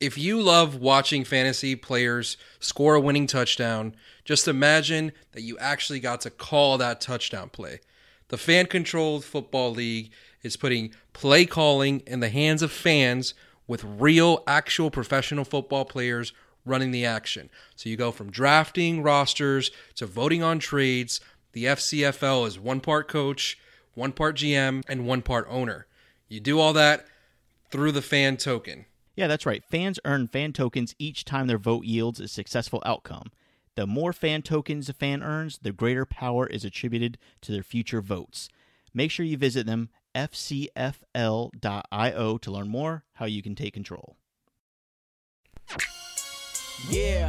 if you love watching fantasy players score a winning touchdown, just imagine that you actually got to call that touchdown play. The fan controlled football league is putting play calling in the hands of fans with real, actual professional football players running the action. So you go from drafting rosters to voting on trades. The FCFL is one part coach, one part GM, and one part owner. You do all that through the fan token. Yeah, that's right. Fans earn fan tokens each time their vote yields a successful outcome. The more fan tokens a fan earns, the greater power is attributed to their future votes. Make sure you visit them, fcfl.io, to learn more how you can take control. Yeah.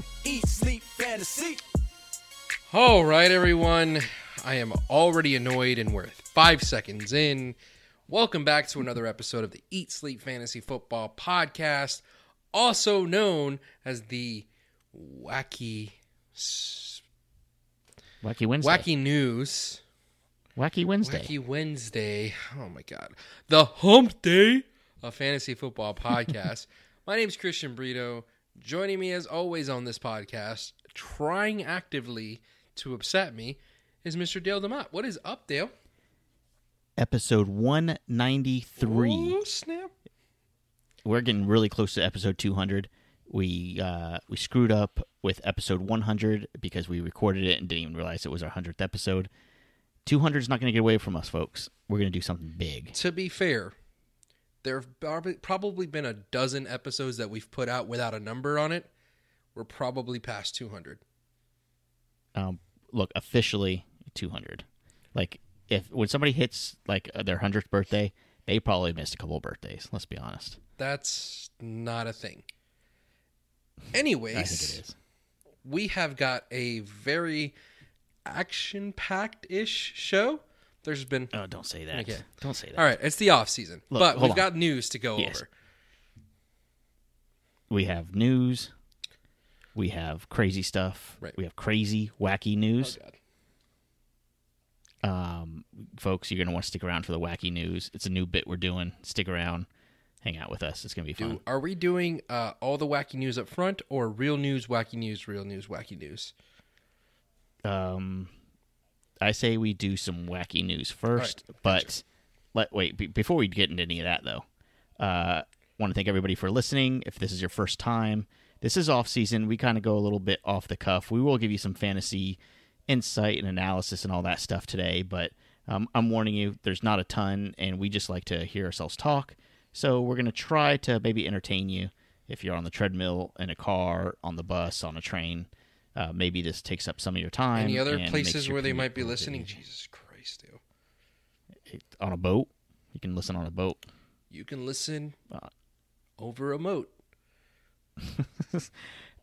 Eat, sleep, fantasy. All right, everyone. I am already annoyed, and we're five seconds in. Welcome back to another episode of the Eat Sleep Fantasy Football Podcast, also known as the Wacky S- Wacky Wednesday. Wacky News Wacky Wednesday. Wacky Wednesday. Oh my God, the Hump Day of Fantasy Football Podcast. my name is Christian Brito. Joining me as always on this podcast, trying actively to upset me, is Mr. Dale Demott. What is up, Dale? Episode 193. Oh, snap. We're getting really close to episode 200. We uh, we screwed up with episode 100 because we recorded it and didn't even realize it was our 100th episode. 200 is not going to get away from us, folks. We're going to do something big. To be fair, there have probably been a dozen episodes that we've put out without a number on it. We're probably past 200. Um, look, officially 200. Like if when somebody hits like uh, their 100th birthday, they probably missed a couple of birthdays. Let's be honest. That's not a thing. I Anyways, think it is. we have got a very action packed ish show. There's been. Oh, don't say that. Okay. Don't say that. All right, it's the off season, Look, but we've on. got news to go Yes. over. We have news. We have crazy stuff. Right. We have crazy, wacky news. Oh. Um, folks, you're gonna want to stick around for the wacky news. It's a new bit we're doing. Stick around, hang out with us. It's gonna be fun. Do, are we doing uh, all the wacky news up front or real news, wacky news, real news, wacky news? Um, I say we do some wacky news first, but let wait be, before we get into any of that though. Uh, want to thank everybody for listening. If this is your first time, this is off season. We kind of go a little bit off the cuff. We will give you some fantasy insight and analysis and all that stuff today, but um, I'm warning you, there's not a ton, and we just like to hear ourselves talk. So we're gonna try to maybe entertain you if you're on the treadmill, in a car, on the bus, on a train. Uh, maybe this takes up some of your time. Any other places where they might be a little bit listening? Jesus Christ, dude. on a boat. You can listen on a boat. You can listen Uh, over a moat.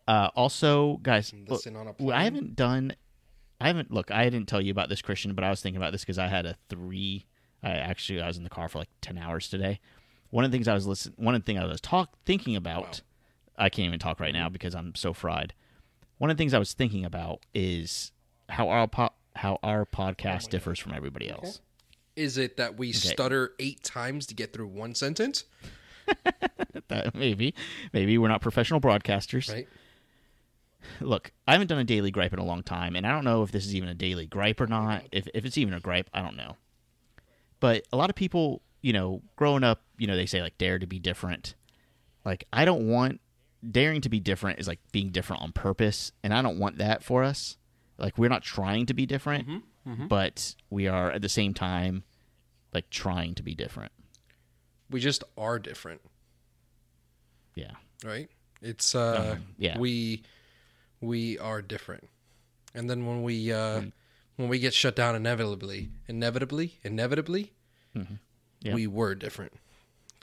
Uh, also, guys, look, listen on a I haven't done. I haven't look. I didn't tell you about this, Christian, but I was thinking about this because I had a three. I actually I was in the car for like ten hours today. One of the things I was listen. One of the things I was talk thinking about. I can't even talk right now because I'm so fried. One of the things I was thinking about is how our po- how our podcast differs from everybody else. Is it that we stutter eight times to get through one sentence? That maybe, maybe we're not professional broadcasters. Right? look, I haven't done a daily gripe in a long time, and I don't know if this is even a daily gripe or not. If if it's even a gripe, I don't know. But a lot of people, you know, growing up, you know, they say like dare to be different. Like I don't want daring to be different is like being different on purpose, and I don't want that for us. Like we're not trying to be different, mm-hmm, mm-hmm. but we are at the same time like trying to be different. We just are different, Yeah. right? It's uh Um, yeah. we we are different. And then when we uh when we get shut down inevitably, inevitably, inevitably, Mm-hmm. Yeah. we were different.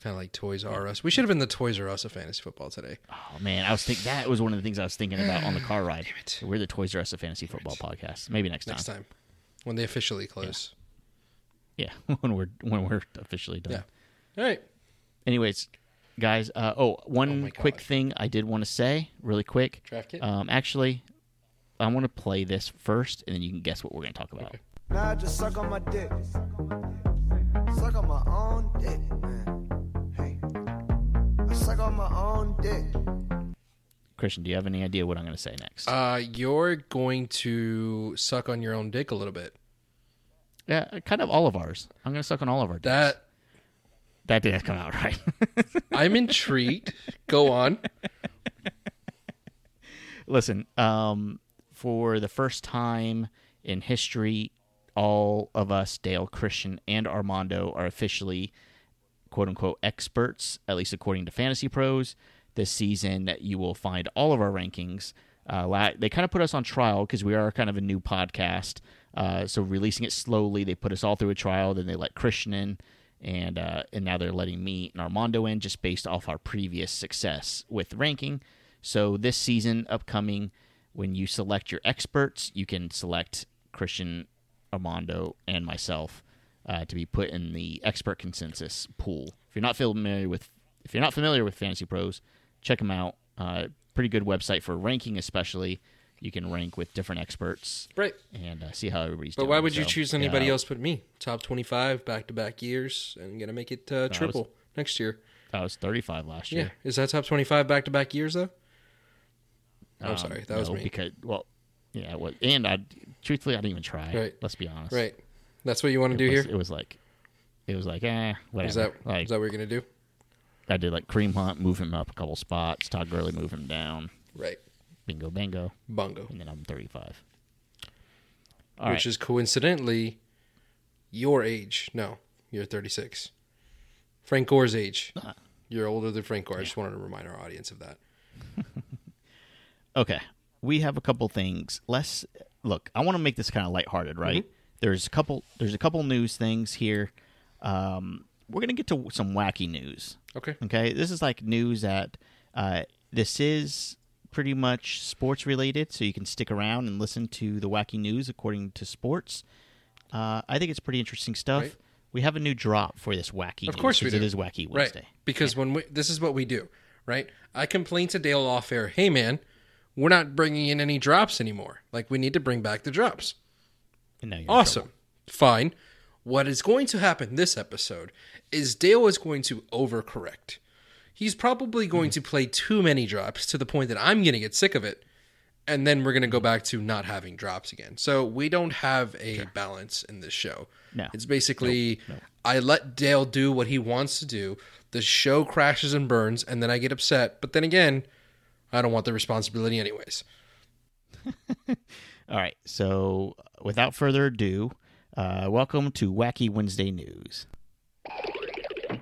kind of like Toys R Us. We should have been the Toys R Us of fantasy football today. Oh man, I was think that was one of the things I was thinking about on the car ride. We're the Toys R Us of fantasy football podcast. Maybe next time. Next time, when they officially close. Yeah, when we're when we're officially done. Yeah. All right. Anyways, guys. Uh, oh, one quick thing I did want to say, really quick. Draft kit? Um, actually, I want to play this first, and then you can guess what we're going to talk about. Okay. Now I just suck on my dick. Suck on my own dick, man. Hey. I suck on my own dick. Christian, do you have any idea what I'm going to say next? Uh, you're going to suck on your own dick a little bit. yeah, kind of all of ours. I'm going to suck on all of our. Dicks. That that didn't come out right. I'm intrigued. Go on. Listen, um, for the first time in history, all of us, Dale, Christian, and Armando, are officially quote unquote experts, at least according to Fantasy Pros. This season, you will find all of our rankings. Uh, they kind of put us on trial because we are kind of a new podcast. Uh, so releasing it slowly, they put us all through a trial. Then they let Christian in, and uh, and now they're letting me and Armando in just based off our previous success with ranking. So this season upcoming, when you select your experts, you can select Christian, Armando, and myself uh, to be put in the expert consensus pool. If you're not familiar with if you're not familiar with Fantasy Pros, check them out. Uh, pretty good website for ranking, especially. You can rank with different experts Right. and uh, see how everybody's doing. But doing. why would you choose anybody yeah, else but me? Top 25 back to back years and to make it uh, triple next year. I was 35 last year. Yeah. Is that top 25 back to back years, though? Oh, Um, sorry. That was no, me. Because well, yeah. Well, and I truthfully I didn't even try. Right. Let's be honest. Right. That's what you want to do was, here? it was like, it was like, eh, whatever. Is that, like is that what you're going to do? I did like Kareem Hunt, move him up a couple spots. Todd Gurley, move him down. Right. Bingo, bango, Bungo. and then I'm 35. All Which right. is coincidentally your age. No, you're 36. Frank Gore's age. Uh-huh. You're older than Frank Gore. I just wanted to remind our audience of that. Okay, we have a couple things. Let's look. I want to make this kind of lighthearted, right? Mm-hmm. There's a couple. There's a couple news things here. Um, we're gonna get to some wacky news. Okay. Okay, this is like news that uh, this is pretty much sports related, so you can stick around and listen to the wacky news according to sports. Uh, I think it's pretty interesting stuff. Right. We have a new drop for this wacky. Of news, course we 'cause do. It is Wacky Wednesday. Right. Because when we, this is what we do, right? I complain to Dale off air, hey man, we're not bringing in any drops anymore. Like we need to bring back the drops. And now you're Awesome. Fine. What is going to happen this episode is Dale is going to overcorrect. He's probably going to play too many drops to the point that I'm going to get sick of it. And then we're going to go back to not having drops again. So we don't have a balance in this show. No. It's basically I let Dale do what he wants to do. The show crashes and burns, and then I get upset. But then again, I don't want the responsibility anyways. All right. So, without further ado, uh, welcome to Wacky Wednesday News. You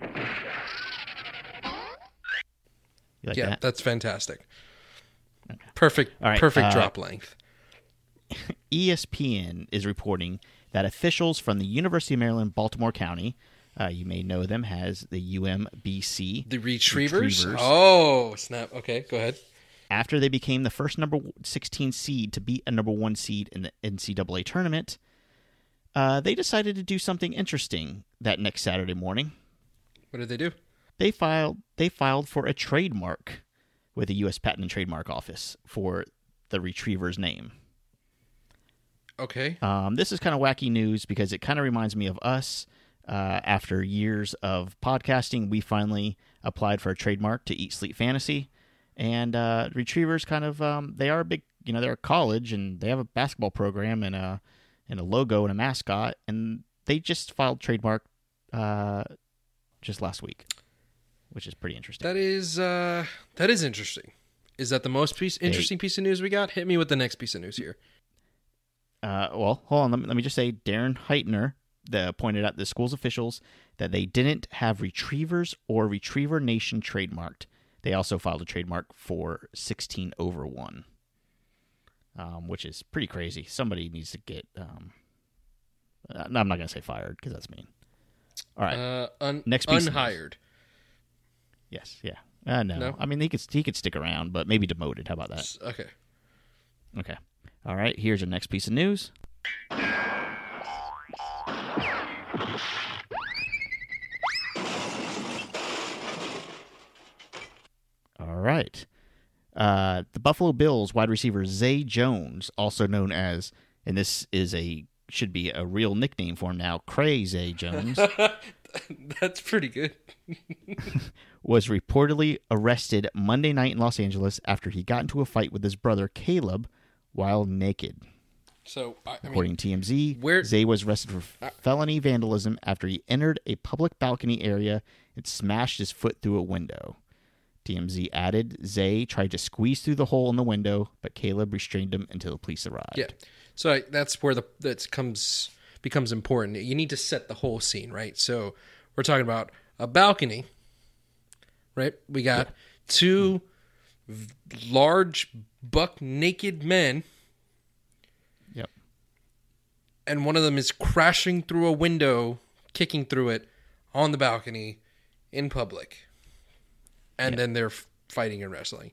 like yeah, that? that's fantastic. Perfect, right, perfect uh, drop length. ESPN is reporting that officials from the University of Maryland, Baltimore County, uh, you may know them as the UMBC, The retrievers? Retrievers. Oh, snap. Okay, go ahead. after they became the first number 16 seed to beat a number one seed in the NCAA tournament, uh, they decided to do something interesting that next Saturday morning. What did they do? They filed they filed for a trademark with the U.S. Patent and Trademark Office for the retriever's name. Okay. Um, this is kind of wacky news because it kind of reminds me of us. Uh, after years of podcasting, we finally applied for a trademark to Eat Sleep Fantasy, and uh, retrievers kind of um, they are a big you know they're a college and they have a basketball program and a and a logo and a mascot, and they just filed trademark uh, just last week, which is pretty interesting. That is uh that is interesting. Is that the most piece interesting piece of news we got? Hit me with the next piece of news here. Uh, well, hold on. Let me, let me just say, Darren Heitner the, pointed out the school's officials that they didn't have Retrievers or Retriever Nation trademarked. They also filed a trademark for 16 over one, um, which is pretty crazy. Somebody needs to get. Um, uh, I'm not going to say fired because that's mean. All right. Uh un- Next piece unhired. Yes, yeah. Uh, no. No? I mean he could he could stick around, but maybe demoted. How about that? S- Okay. Okay. All right. Here's your next piece of news. All right. Uh, the Buffalo Bills wide receiver Zay Jones, also known as, and this is a should be a real nickname for him now, Cray Zay Jones, That's pretty good. was reportedly arrested Monday night in Los Angeles after he got into a fight with his brother Caleb while naked. So I, I mean, According to TMZ, where- Zay was arrested for felony vandalism after he entered a public balcony area and smashed his foot through a window. TMZ added Zay tried to squeeze through the hole in the window, but Caleb restrained him until the police arrived. yeah. So I, that's where the that comes becomes important. You need to set the whole scene, right? So we're talking about a balcony, right? We got two v- large buck naked men Yep. and one of them is crashing through a window, kicking through it on the balcony in public. And then they're fighting and wrestling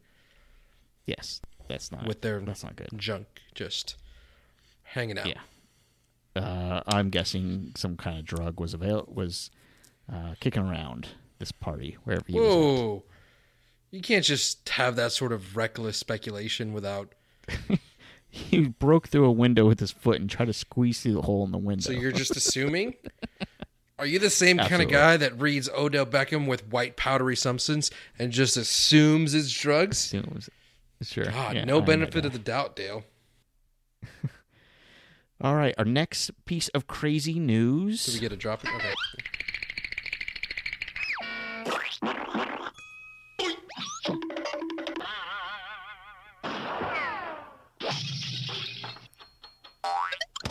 Yes. That's not with their that's not good. junk just hanging out. Yeah. Uh, I'm guessing some kind of drug was avail- was uh, kicking around this party wherever he was. at. Whoa. You can't just have that sort of reckless speculation without. He broke through a window with his foot and tried to squeeze through the hole in the window. So you're just assuming? Are you the same kind of guy that reads Odell Beckham with white powdery substance and just assumes it's drugs? Was- sure. God, Yeah, no I'm benefit of the doubt, Dale. All right, our next piece of crazy news. Did we get a drop? Okay.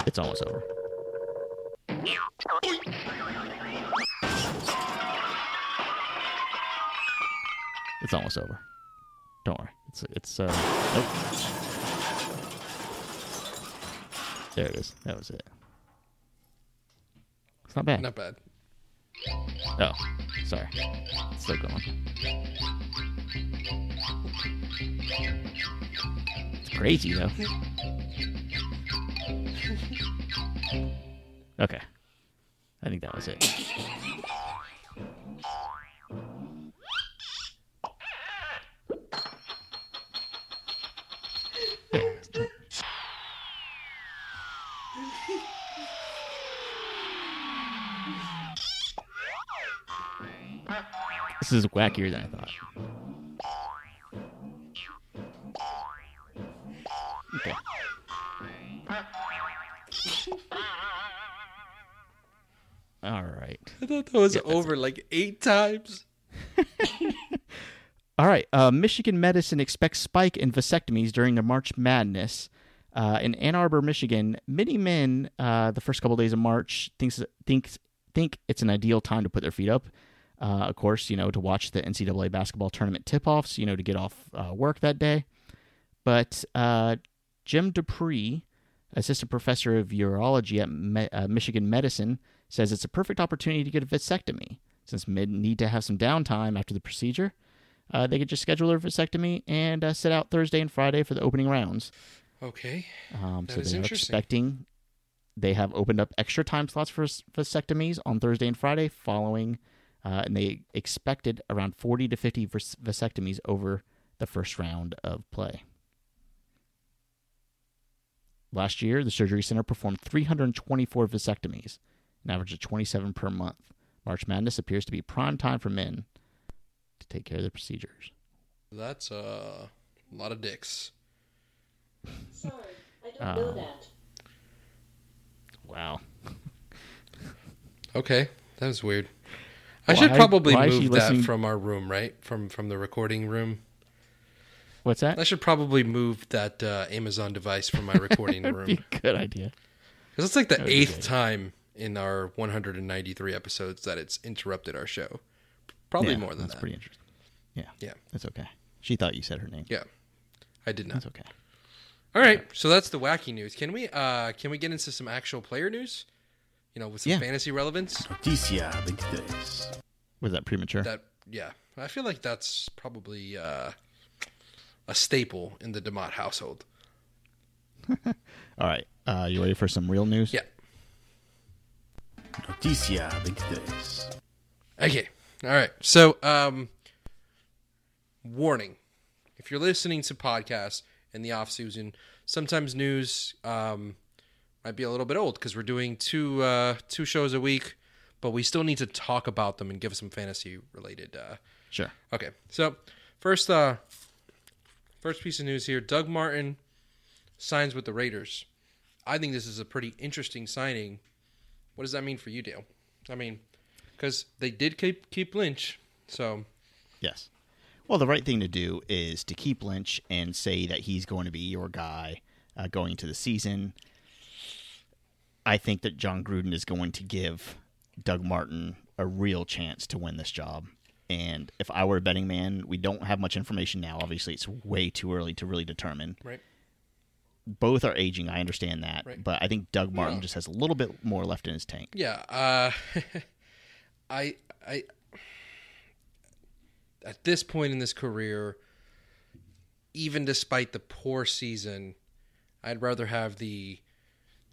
It's almost over. It's almost over. Don't worry. It's it's uh nope. There it is. That was it. It's not bad. Not bad. Oh, sorry. It's still going. It's crazy though. Okay. I think that was it. This is wackier than I thought. Thought that was Yeah, over like eight times. All right. Uh, Michigan Medicine expects spike in vasectomies during the March Madness. Uh, in Ann Arbor, Michigan, many men uh, the first couple days of March thinks thinks think it's an ideal time to put their feet up. Uh, of course, you know to watch the NCAA basketball tournament tip-offs. You know to get off uh, work that day. But uh, Jim Dupree, assistant professor of urology at Me- uh, Michigan Medicine, says it's a perfect opportunity to get a vasectomy since men need to have some downtime after the procedure. Uh, they could just schedule their vasectomy and uh, sit out Thursday and Friday for the opening rounds. Okay. Um, That so they're expecting they have opened up extra time slots for vasectomies on Thursday and Friday following, uh, and they expected around 40 to 50 vas- vasectomies over the first round of play. Last year, the surgery center performed 324 vasectomies, an average of 27 per month. March Madness appears to be prime time for men to take care of their procedures. That's uh, a lot of dicks. Sorry, I don't know Oh. that. Wow. Okay, that was weird. I Why- should probably why is she move that listening- from our room, right? From from the recording room. What's that? I should probably move that uh, Amazon device from my recording room be a good idea. because it's like the would eighth time in our 193 episodes that it's interrupted our show. Probably Yeah, more than that's that. pretty interesting. Yeah. Yeah. That's okay. She thought you said her name. Yeah, I did not. That's okay. All right, so that's the wacky news. Can we uh can we get into some actual player news? You know, with some Yeah. fantasy relevance. Noticia 23. Was that premature? That yeah, I feel like that's probably uh, a staple in the Demott household. All right. Uh, you ready for some real news? Yeah. Noticia 23. Okay. All right. So, um, warning: if you're listening to podcasts in the off season, sometimes news um, might be a little bit old because we're doing two uh, two shows a week, but we still need to talk about them and give some fantasy related. Uh, Sure. okay. So, first, uh, first piece of news here: Doug Martin signs with the Raiders. I think this is a pretty interesting signing. What does that mean for you, Dale? I mean, because they did keep keep Lynch, so Yes. Well, the right thing to do is to keep Lynch and say that he's going to be your guy uh, going into the season. I think that Jon Gruden is going to give Doug Martin a real chance to win this job. And if I were a betting man, we don't have much information now. Obviously, it's way too early to really determine. right. Both are aging. I understand that. Right. But I think Doug Martin Yeah. just has a little bit more left in his tank. Yeah, uh, I I at this point in this career, even despite the poor season, I'd rather have the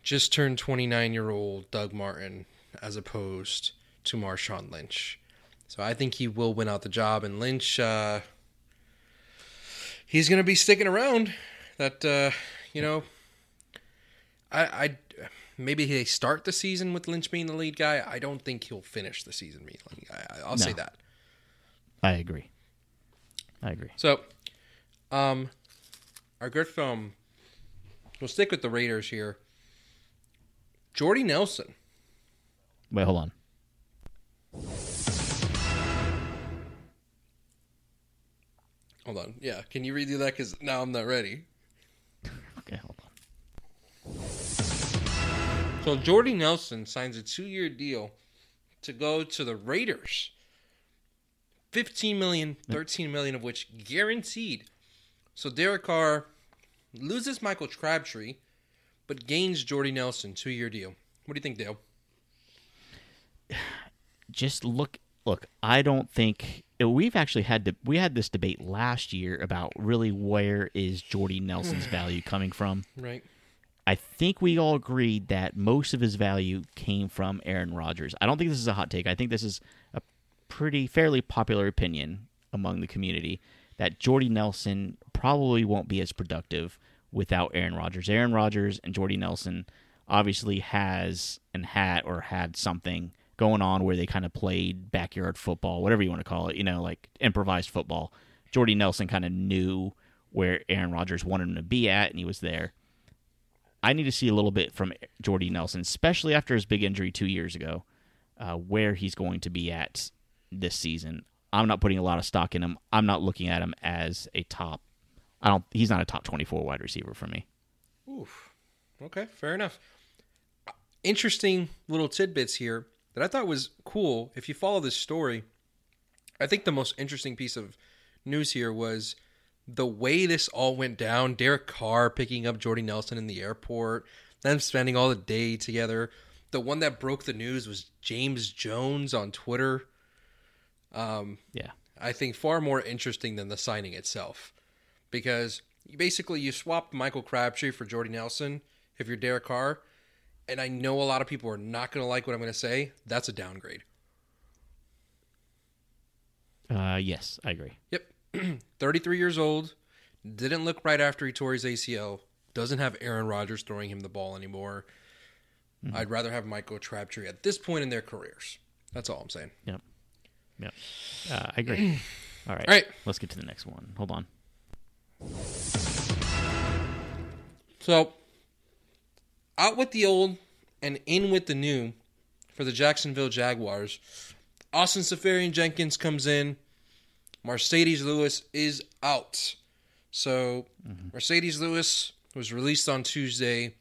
just turned 29 year old Doug Martin as opposed to Marshawn Lynch. So I think he will win out the job, and Lynch, uh, he's going to be sticking around. That uh, you know, I, I maybe they start the season with Lynch being the lead guy. I don't think he'll finish the season being the lead guy. I- I'll say that. I agree. I agree. So, um, our good film. We'll stick with the Raiders here. Jordy Nelson. Wait, hold on. Hold on. Yeah, can you redo that? Because now I'm not ready. So Jordy Nelson signs a two-year deal to go to the Raiders. 15 million, 13 million of which guaranteed. So Derek Carr loses Michael Crabtree, but gains Jordy Nelson, two-year deal. What do you think, Dale? just look look i don't think uh, we've actually had to we had this debate last year about really where is jordy nelson's value coming from Right. I think we all agreed that most of his value came from aaron rodgers i don't think this is a hot take i think this is a pretty fairly popular opinion among the community that jordy nelson probably won't be as productive without aaron rodgers aaron rodgers and jordy nelson obviously has and had or had something going on where they kind of played backyard football, whatever you want to call it, you know, like improvised football. Jordy Nelson kind of knew where Aaron Rodgers wanted him to be at, and he was there. I need to see a little bit from Jordy Nelson, especially after his big injury two years ago, uh, where he's going to be at this season. I'm not putting a lot of stock in him. I'm not looking at him as a top. I don't. He's not a top 24 wide receiver for me. Oof. Okay, fair enough. Interesting little tidbits here that I thought was cool. If you follow this story, I think the most interesting piece of news here was the way this all went down. Derek Carr picking up Jordy Nelson in the airport, them spending all the day together. The one that broke the news was James Jones on Twitter. Um, Yeah. I think far more interesting than the signing itself, because you basically you swapped Michael Crabtree for Jordy Nelson if you're Derek Carr, and I know a lot of people are not going to like what I'm going to say. That's a downgrade. Uh, yes, I agree. Yep, 33 years old, didn't look right after he tore his ACL. Doesn't have Aaron Rodgers throwing him the ball anymore. I'd rather have Michael Crabtree at this point in their careers. That's all I'm saying. Yep. Yep. Uh, I agree. All right. All right. Let's get to the next one. Hold on. So, out with the old and in with the new for the Jacksonville Jaguars. Austin Seferian-Jenkins comes in. Marcedes Lewis is out. So, Marcedes Lewis was released on Tuesday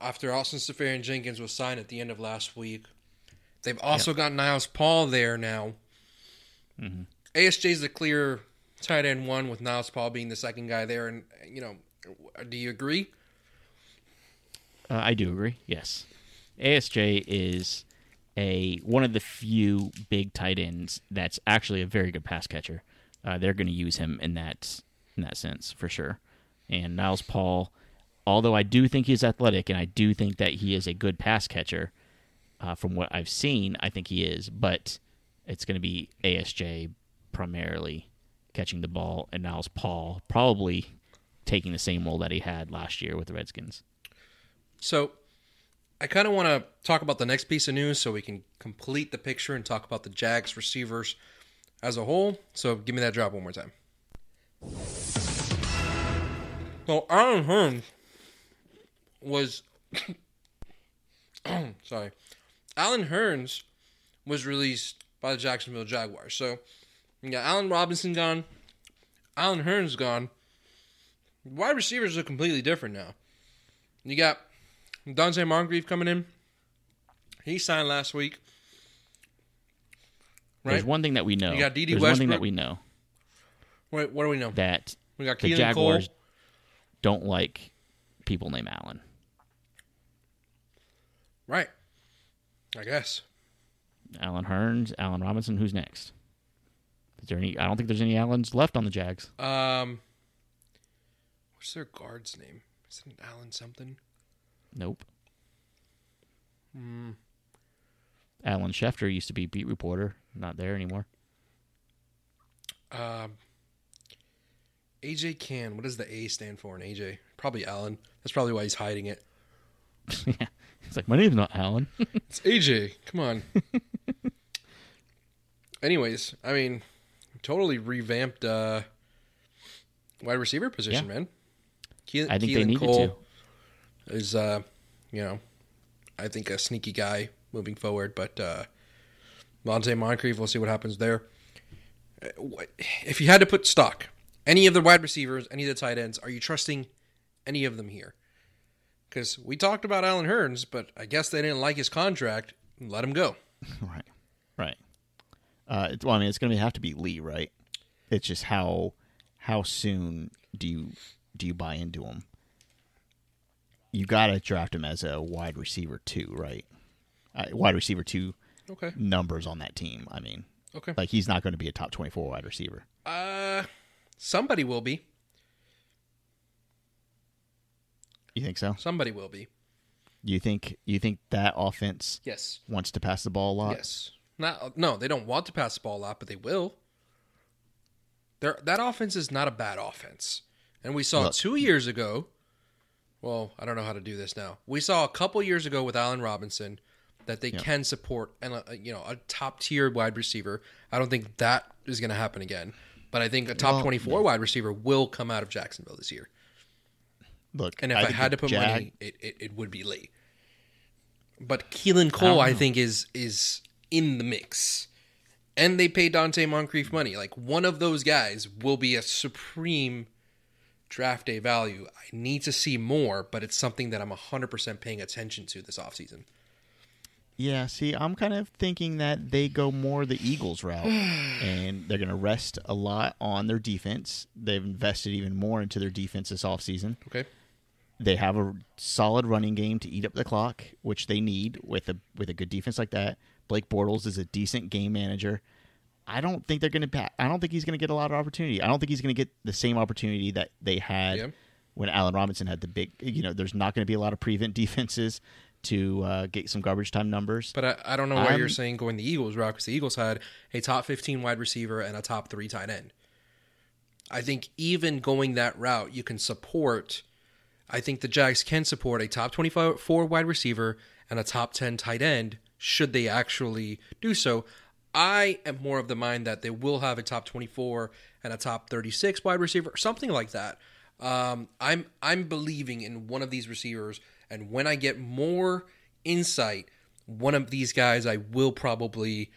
after Austin Seferian-Jenkins was signed at the end of last week. They've also got Niles Paul there now. ASJ is the clear tight end one with Niles Paul being the second guy there. And, you know, do you agree? Uh, I do agree. Yes, ASJ is a one of the few big tight ends that's actually a very good pass catcher. Uh, they're going to use him in that in that sense for sure. And Niles Paul, although I do think he's athletic and I do think that he is a good pass catcher, uh, from what I've seen, I think he is. But it's going to be ASJ primarily catching the ball, and Niles Paul probably taking the same role that he had last year with the Redskins. So I kind of want to talk about the next piece of news so we can complete the picture and talk about the Jags receivers as a whole. So give me that drop one more time. So Allen Hurns was sorry. Allen Hurns was released by the Jacksonville Jaguars. So you got Allen Robinson gone, Allen Hurns gone. Wide receivers are completely different now. You got Donte Moncrief coming in. He signed last week. Right? There's one thing that we know. You got D.D. There's one thing that we know Wait, what do we know? that We got the Jaguars Cole. don't like people named Allen. Right. I guess. Allen Hurns, Allen Robinson. Who's next? Is there any? I don't think there's any Allens left on the Jags. Um, what's their guard's name? Is it Allen something? Nope. Hmm. Alan Schefter used to be beat reporter. Not there anymore. Um, AJ Cann. What does the A stand for in AJ? Probably Alan. That's probably why he's hiding it. yeah. It's like my name's not Alan. It's AJ. Come on. Anyways, I mean, totally revamped uh, wide receiver position, Yeah. man. Keelan, I think Keelan they needed Cole is, uh, you know, I think a sneaky guy moving forward. But uh, Donte Moncrief, we'll see what happens there. If you had to put stock, any of the wide receivers, any of the tight ends, are you trusting any of them here? Because we talked about Allen Hurns, but I guess they didn't like his contract. Let him go. right. Right. Uh, well, I mean, it's going to have to be Lee, right? It's just how how soon do you do you buy into him? You got to draft him as a wide receiver too, right? Uh, wide receiver two Okay. numbers on that team. I mean, Okay. like he's not going to be a top twenty four wide receiver. Uh, somebody will be. You think so? Somebody will be. You think you think that offense Yes. wants to pass the ball a lot? Yes. Not. No, they don't want to pass the ball a lot, but they will. Their that offense is not a bad offense, and we saw Look. two years ago. Well, I don't know how to do this now. We saw a couple years ago with Allen Robinson that they Yeah. can support and a, you know a top tier wide receiver. I don't think that is going to happen again, but I think a top Well, twenty four wide receiver will come out of Jacksonville this year. Look, And if I, think had to put Jag- money, it, it, it would be Lee. But Keelan Cole, I, know. think, is is in the mix. And they pay Donte Moncrief money. Like one of those guys will be a supreme draft day value. I need to see more, but it's something that I'm 100% paying attention to this offseason. Yeah, see, I'm kind of thinking that they go more the Eagles route, and they're going to rest a lot on their defense. They've invested even more into their defense this offseason. Okay. They have a solid running game to eat up the clock, which they need with a with a good defense like that. Blake Bortles is a decent game manager. I don't think they're going to. I don't think he's going to get a lot of opportunity. I don't think he's going to get the same opportunity that they had Yeah. when Allen Robinson had the big. You know, there's not going to be a lot of prevent defenses to uh, get some garbage time numbers. But I, I don't know why I'm- you're saying going the Eagles route because the Eagles had a top 15 wide receiver and a top three tight end. I think even going that route, you can support. I think the Jags can support a top 24 wide receiver and a top 10 tight end should they actually do so. I am more of the mind that they will have a top 24 and a top 36 wide receiver, something like that. Um, I'm I'm believing in one of these receivers, and when I get more insight, one of these guys I will probably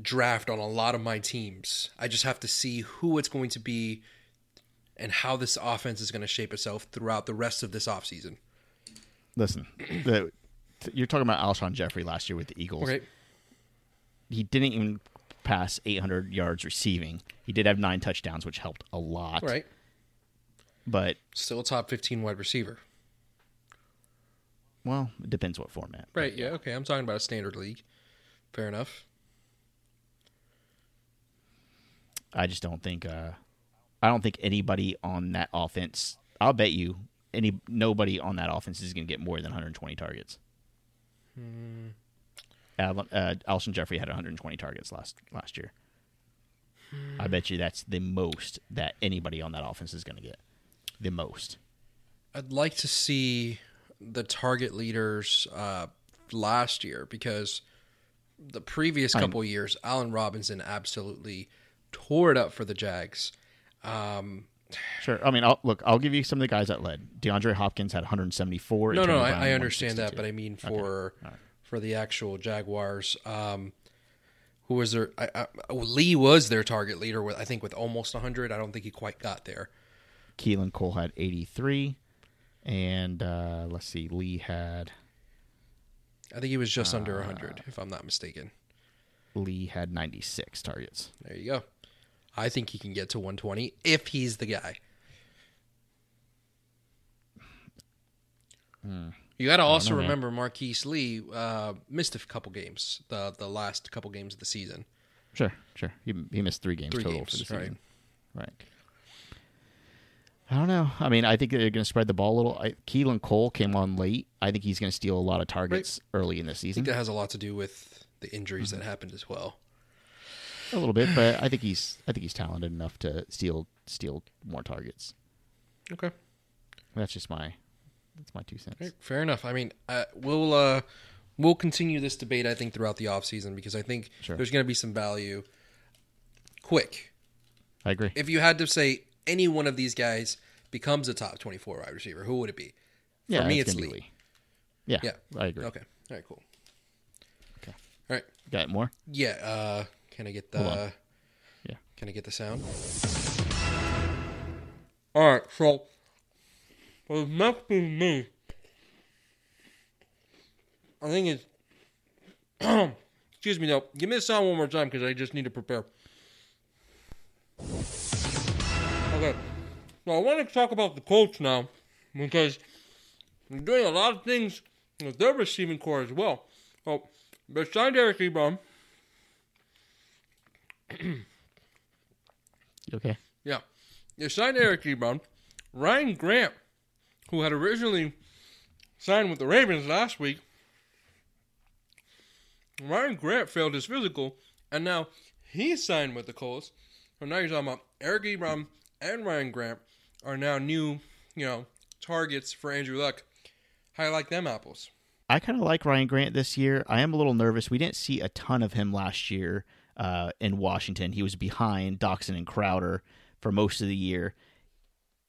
draft on a lot of my teams. I just have to see who it's going to be and how this offense is going to shape itself throughout the rest of this offseason. Listen, you're talking about Alshon Jeffery last year with the Eagles. Okay. He didn't even pass 800 yards receiving. He did have nine touchdowns, which helped a lot. Right. But Still a top 15 wide receiver. well, it depends what format. Right. Yeah. Okay. I'm talking about a standard league. Fair enough. I just don't think. Uh, I don't think anybody on that offense. I'll bet you any nobody on that offense is going to get more than 120 targets. Al- uh, Alshon Jeffery had 120 targets last last year. I bet you that's the most that anybody on that offense is going to get. The most. I'd like to see the target leaders uh, last year because the previous I'm- couple years, Allen Robinson absolutely tore it up for the Jags. Um, Sure. I mean, I'll, look, I'll give you some of the guys that led. DeAndre Hopkins had 174. no, no, I, I understand that, but I mean for right. For the actual Jaguars, um, who was their? I, I, Lee was their target leader with I think with almost 100. I don't think he quite got there. Keelan Cole had 83. And uh, let's see, Lee had I think he was just under Uh, 100, if I'm not mistaken. Lee had 96 targets. There you go. I think he can get to 120 if he's the guy. You got to also know, man. remember Marqise Lee uh, missed a couple games, the the last couple games of the season. Sure, sure. He, he missed three games Three total games, for the right. season. Right. I don't know. I mean, I think they're going to spread the ball a little. I, Keelan Cole came on late. I think he's going to steal a lot of targets early in the season. I think that has a lot to do with the injuries Mm-hmm. that happened as well. a little bit, but I think he's I think he's talented enough to steal steal more targets. Okay, That's just my that's my two cents. Right, fair enough. I mean, uh, we'll uh, we'll continue this debate. I think throughout the offseason because I think Sure. there's going to be some value. Quick, I agree. if you had to say any one of these guys becomes a top 24 wide receiver, who would it be? yeah, For me, it's it's gonna Lee. Yeah, Yeah. I agree. Okay. All right. Cool. Okay. All right. Got more? Yeah. Uh, can I get the? Yeah. Can I get the sound? All right. So, for the next being me, I think it's. excuse me. No, give me the sound one more time because I just need to prepare. Okay. Now I want to talk about the Colts now because they're doing a lot of things with their receiving core as well. Oh, they signed Eric Ebron. Okay? Yeah. They signed Eric Ebron. Ryan Grant, who had originally signed with the Ravens last week, Ryan Grant failed his physical, and now he signed with the Colts. So now you're talking about Eric Ebron and Ryan Grant are now new, you know, targets for Andrew Luck. How you like them apples? I kind of like Ryan Grant this year. I am a little nervous. We didn't see a ton of him last year uh, in Washington. He was behind Doctson and Crowder for most of the year.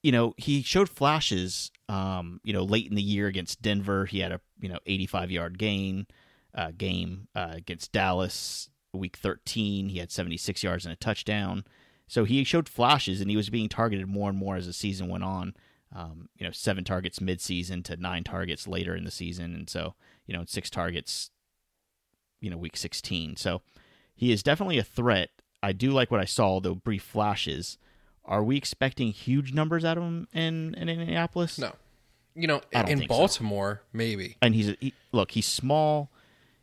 You know, he showed flashes. Um, you know, late in the year against Denver, he had a you know 85 yard gain uh, game uh, against Dallas. Week 13, he had 76 yards and a touchdown. So he showed flashes, and he was being targeted more and more as the season went on. Um, you know, seven targets midseason to nine targets later in the season, and so you know, six targets, you know, week 16. So he is definitely a threat. I do like what I saw, though brief flashes. Are we expecting huge numbers out of him in, in Indianapolis? No. You know, in think so. Baltimore, maybe. and he's he, look he's small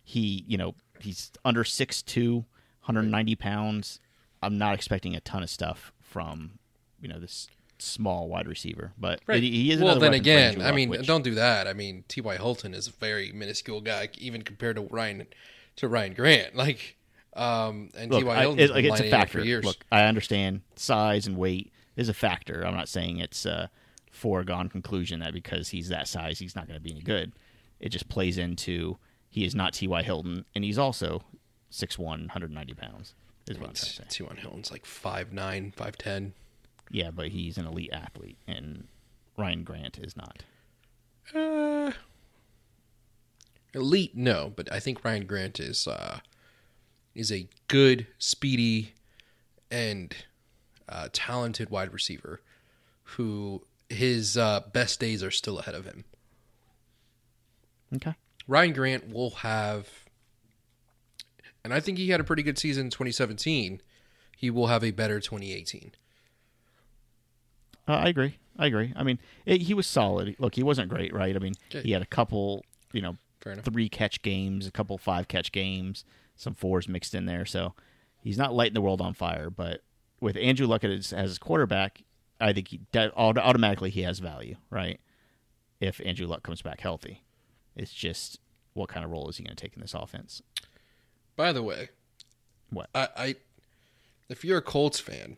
he you know he's under 6'2 190 pounds i'm not expecting a ton of stuff from you know this small wide receiver but Right. he, is well, then again, I mean, which- don't do that. I mean, T.Y. Hilton is a very minuscule guy, even compared to Ryan to Ryan Grant. Like, um, and look, T.Y. I- it- like, it's a factor for years. look i understand size and weight is a factor i'm not saying it's a foregone conclusion that because he's that size he's not going to be any good it just plays into he is not ty hilton and he's also 6'1 190 pounds is what i'm trying to say T.Y. Hilton's like 5'9", 5'10". Yeah, but he's an elite athlete, and Ryan Grant is not. Uh, elite, no, but I think Ryan Grant is uh, is a good, speedy, and uh, talented wide receiver who his uh, best days are still ahead of him. Okay. Ryan Grant will have, and I think he had a pretty good season in 2017. He will have a better 2018. Uh, I agree. I agree. I mean, it, he was solid. Look, he wasn't great, right? I mean, he had a couple, you know, three catch games, a couple five catch games, some fours mixed in there. So he's not lighting the world on fire. But with Andrew Luck as, as his quarterback, I think he, automatically he has value, right? If Andrew Luck comes back healthy, it's just what kind of role is he going to take in this offense? By the way, What? I, I if you're a Colts fan,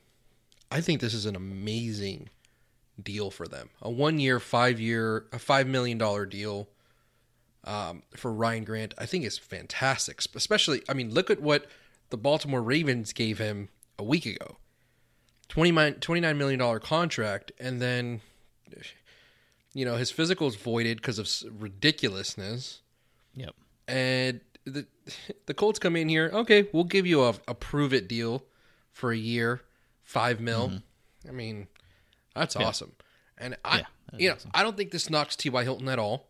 I think this is an amazing deal for them. A one year, five year, a five million dollar deal um, for Ryan Grant. I think is fantastic. Especially, I mean, look at what the Baltimore Ravens gave him a week ago. 29 $29 million contract, and then you know his physical is voided because of ridiculousness Yep. and the the Colts come in here. Okay, we'll give you a, a prove it deal for a year, five mil. I mean, that's awesome. And I, Yeah, you know, I don't think this knocks T.Y. Hilton at all.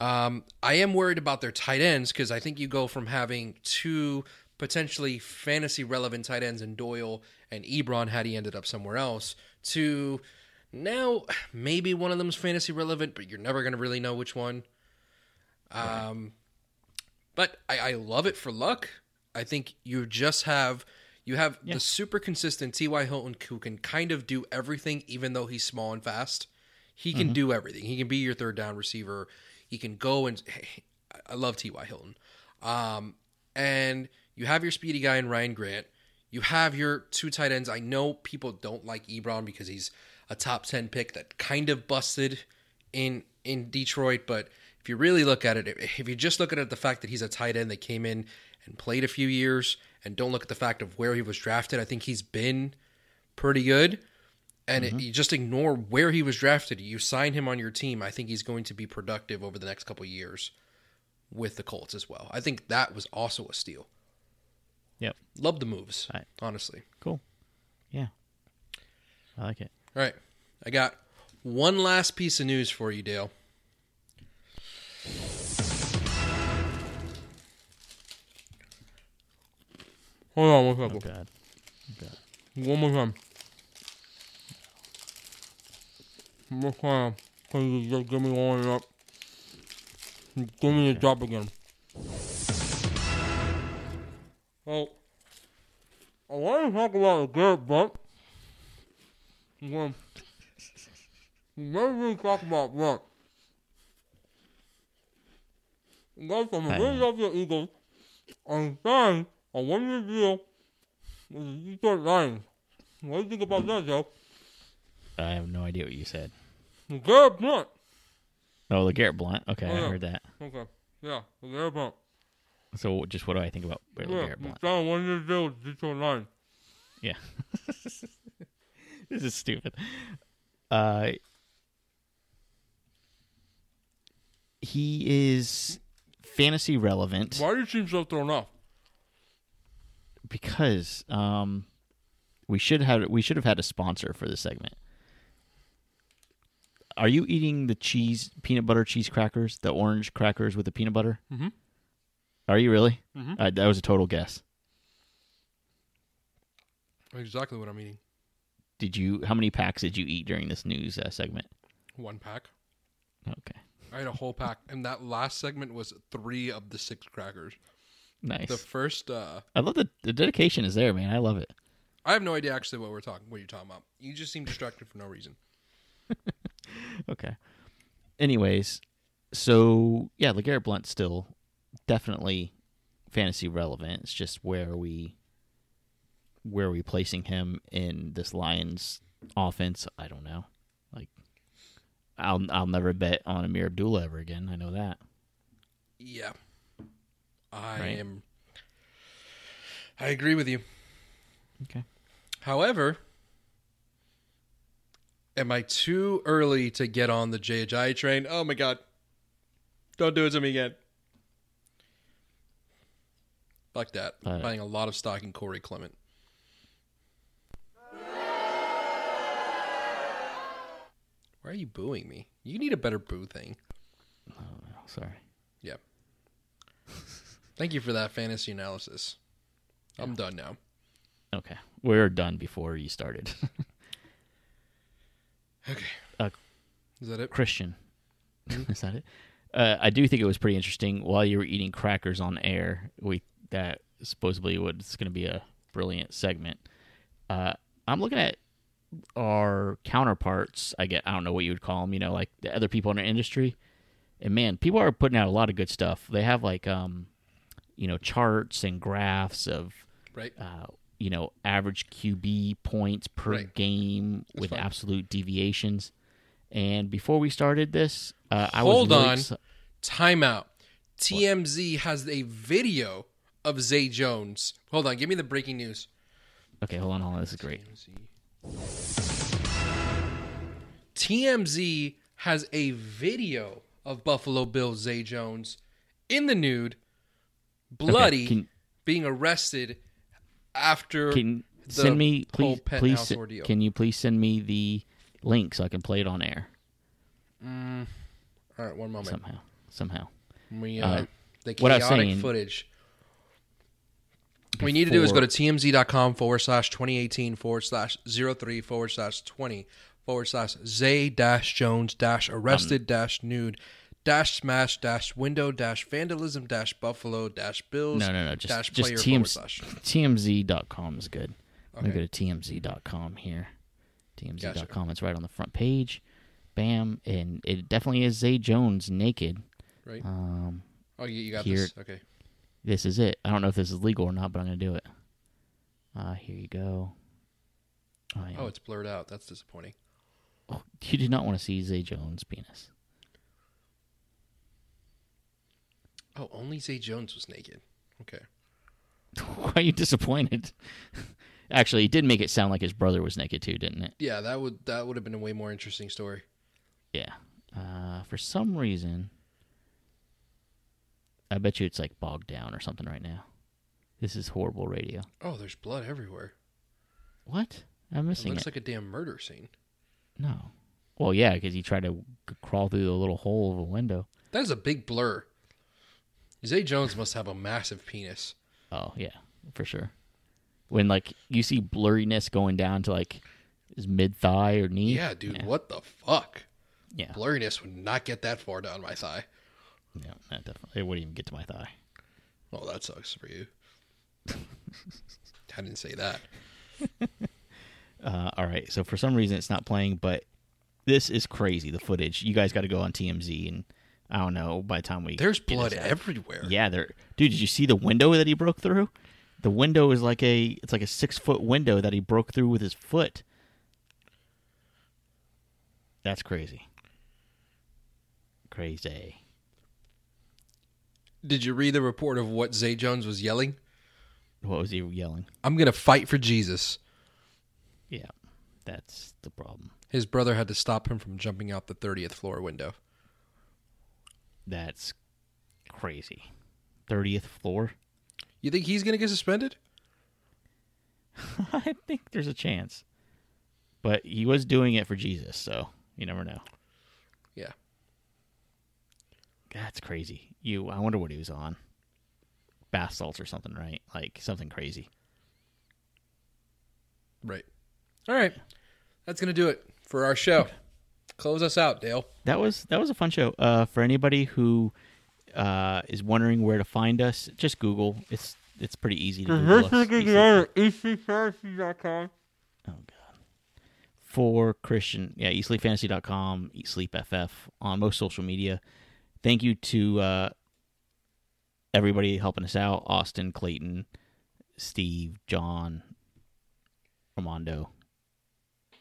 Um, I am worried about their tight ends because I think you go from having two potentially fantasy relevant tight ends in Doyle and Ebron had he ended up somewhere else to now maybe one of them's fantasy relevant, but you're never going to really know which one. Um, but I, I love it for luck. I think you just have you have the super consistent T.Y. Hilton who can kind of do everything, even though he's small and fast. He can do everything. He can be your third down receiver. He can go and hey, I love T.Y. Hilton. Um, and you have your speedy guy in Ryan Grant. You have your two tight ends. I know people don't like Ebron because he's a top ten pick that kind of busted in in Detroit, but if you really look at it, if you just look at the fact that he's a tight end that came in and played a few years, and don't look at the fact of where he was drafted, I think he's been pretty good. And it, mm-hmm. you just ignore where he was drafted. You sign him on your team. I think he's going to be productive over the next couple of years with the Colts as well. I think that was also a steal. Yep. Love the moves, Right. honestly. Cool. Yeah. I like it. All right. I got one last piece of news for you, Dale. Hold on one oh, oh God. One more time. More time. Please just give me one up. Give me the drop again. Well, I want to talk about a good Blunt. Well, we never really talk about Blunt. He goes from the I Philadelphia Eagles and signed a one-year deal with the Detroit Lions. What do you think about that, Joe? I have no idea what you said. Garrett Blunt. Oh, the Garrett Blunt. Okay, Oh, yeah. I heard that. Okay. Yeah, Garrett Blunt. So, just what do I think about Yeah, Garrett Blunt? signed a one-year deal with Detroit Lions. Yeah. this is stupid. Uh, he is fantasy relevant Why do you seem so thrown off? because um, we should have we should have had a sponsor for this segment. Are you eating the cheese peanut butter cheese crackers, the orange crackers with the peanut butter? Mhm. Are you really? Mhm. Uh, that was a total guess. Exactly what I'm eating. Did you? How many packs did you eat during this news uh, segment? One pack. Okay, I had a whole pack, and that last segment was three of the six crackers. nice. The first, uh, I love the the dedication is there, man. I love it. I have no idea actually what we're talking, what you're talking about. You just seem distracted for no reason. Okay. Anyways, so yeah, LeGarrette Blunt still definitely fantasy relevant. It's just where are we where are we placing him in this Lions offense? I don't know. Like I'll I'll never bet on Ameer Abdullah ever again. I know that. Yeah, I Right. am. I agree with you. Okay. However, am I too early to get on the Ajayi train? Oh my god. Don't do it to me again. Like that. Uh, Buying a lot of stock in Corey Clement. Why are you booing me? You need a better boo thing. Oh, Sorry. Yeah. Thank you for that fantasy analysis. I'm done now. Okay. We're done before you started. Okay. Uh, Is that it? Christian. Is that it? Uh, I do think it was pretty interesting. While you were eating crackers on air, we that supposedly was going to be a brilliant segment. Uh, I'm looking at our counterparts. I get I don't know what you would call them. You know, like the other people in our industry. And man, people are putting out a lot of good stuff. They have like um, you know, charts and graphs of Right. uh, you know, average QB points per Right. game That's with fine. absolute deviations. And before we started this, uh, I was Hold really on. Timeout. TMZ has a video of Zay Jones. Hold on, give me the breaking news. Okay, hold on, hold on. This is great. TMZ has a video of Buffalo Bill Zay Jones in the nude, bloody, can- being arrested after Can the send me please please se- ordeal. can you please send me the link so I can play it on air Mm. All right, one moment. somehow somehow. We, Uh, uh, the what chaotic saying- footage. What we need to do is go to Before- tmz.com forward slash 2018 forward slash 03 forward slash 20 forward slash Zay dash Jones dash arrested dash nude dash smash dash window dash vandalism dash buffalo dash bills No, no, no. Just dash just player TMZ, slash. TMZ.com is good. Let me Okay. go to TMZ.com here. TMZ.com. It's right on the front page. Bam, and it definitely is Zay Jones naked. Right? Um, oh, you, you got here- this. Okay. this is it. I don't know if this is legal or not, but I'm gonna do it. Uh, here you go. Oh, yeah. Oh, it's blurred out. That's disappointing. Oh, you did not want to see Zay Jones' penis. Oh, only Zay Jones was naked. Okay. Why are you disappointed? Actually, it did make it sound like his brother was naked too, didn't it? Yeah, that would that would have been a way more interesting story. Yeah. Uh, for some reason, I bet you it's like bogged down or something right now. This is horrible radio. Oh, there's blood everywhere. What? I'm missing It looks it. like a damn murder scene. no. Well, yeah, because he tried to crawl through the little hole of a window. That is a big blur. Zay Jones must have a massive penis. Oh yeah, for sure. When like you see blurriness going down to like his mid thigh or knee. Yeah, dude, what the fuck? Yeah, Blurriness would not get that far down my thigh. yeah, that definitely. It wouldn't even get to my thigh. Oh, that sucks for you. I didn't say that. Uh, all right, so for some reason it's not playing, but this is crazy. The footage. You guys got to go on TMZ, and I don't know. By the time we There's blood everywhere. Yeah, there. Dude, did you see the window that he broke through? The window is like a it's like a six foot window that he broke through with his foot. That's crazy. Crazy. Did you read the report of what Zay Jones was yelling? What was he yelling? I'm gonna fight for Jesus. Yeah, that's the problem. His brother had to stop him from jumping out the 30th floor window. That's crazy. Thirtieth floor. You think he's gonna get suspended? I think there's a chance, but he was doing it for Jesus, so you never know. Yeah. That's crazy. You. I wonder what he was on. Bath salts or something, right? Like something crazy. Right. All right. That's gonna do it for our show. Close us out, Dale. that was that was a fun show. Uh, for anybody who uh, is wondering where to find us, just Google. It's it's pretty easy to Google us. eastsleepfantasy.com. Oh god. For Christian, yeah, eatsleepfantasy.com, Eat Sleep FF on most social media. Thank you to uh, everybody helping us out: Austin, Clayton, Steve, John, Armando,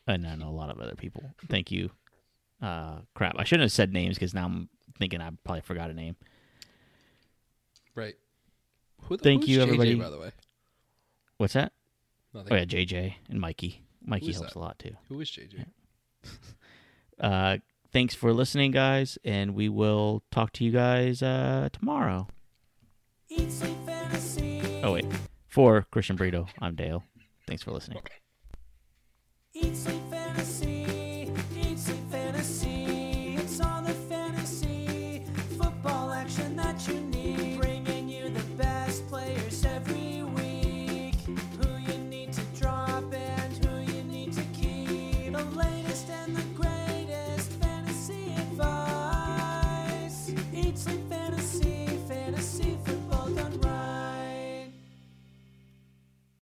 and then a lot of other people. Thank you. Uh, crap, I shouldn't have said names because now I'm thinking I probably forgot a name. Right. Who the, Thank who's you, JJ, everybody. By the way. What's that? Nothing. Oh yeah, JJ and Mikey. Mikey helps that? a lot too. Who is JJ? Uh, thanks for listening, guys, and we will talk to you guys uh, tomorrow. Eat, sleep, fantasy. Oh wait, for Christian Brito, I'm Dale. Thanks for listening. Eat, sleep, fantasy.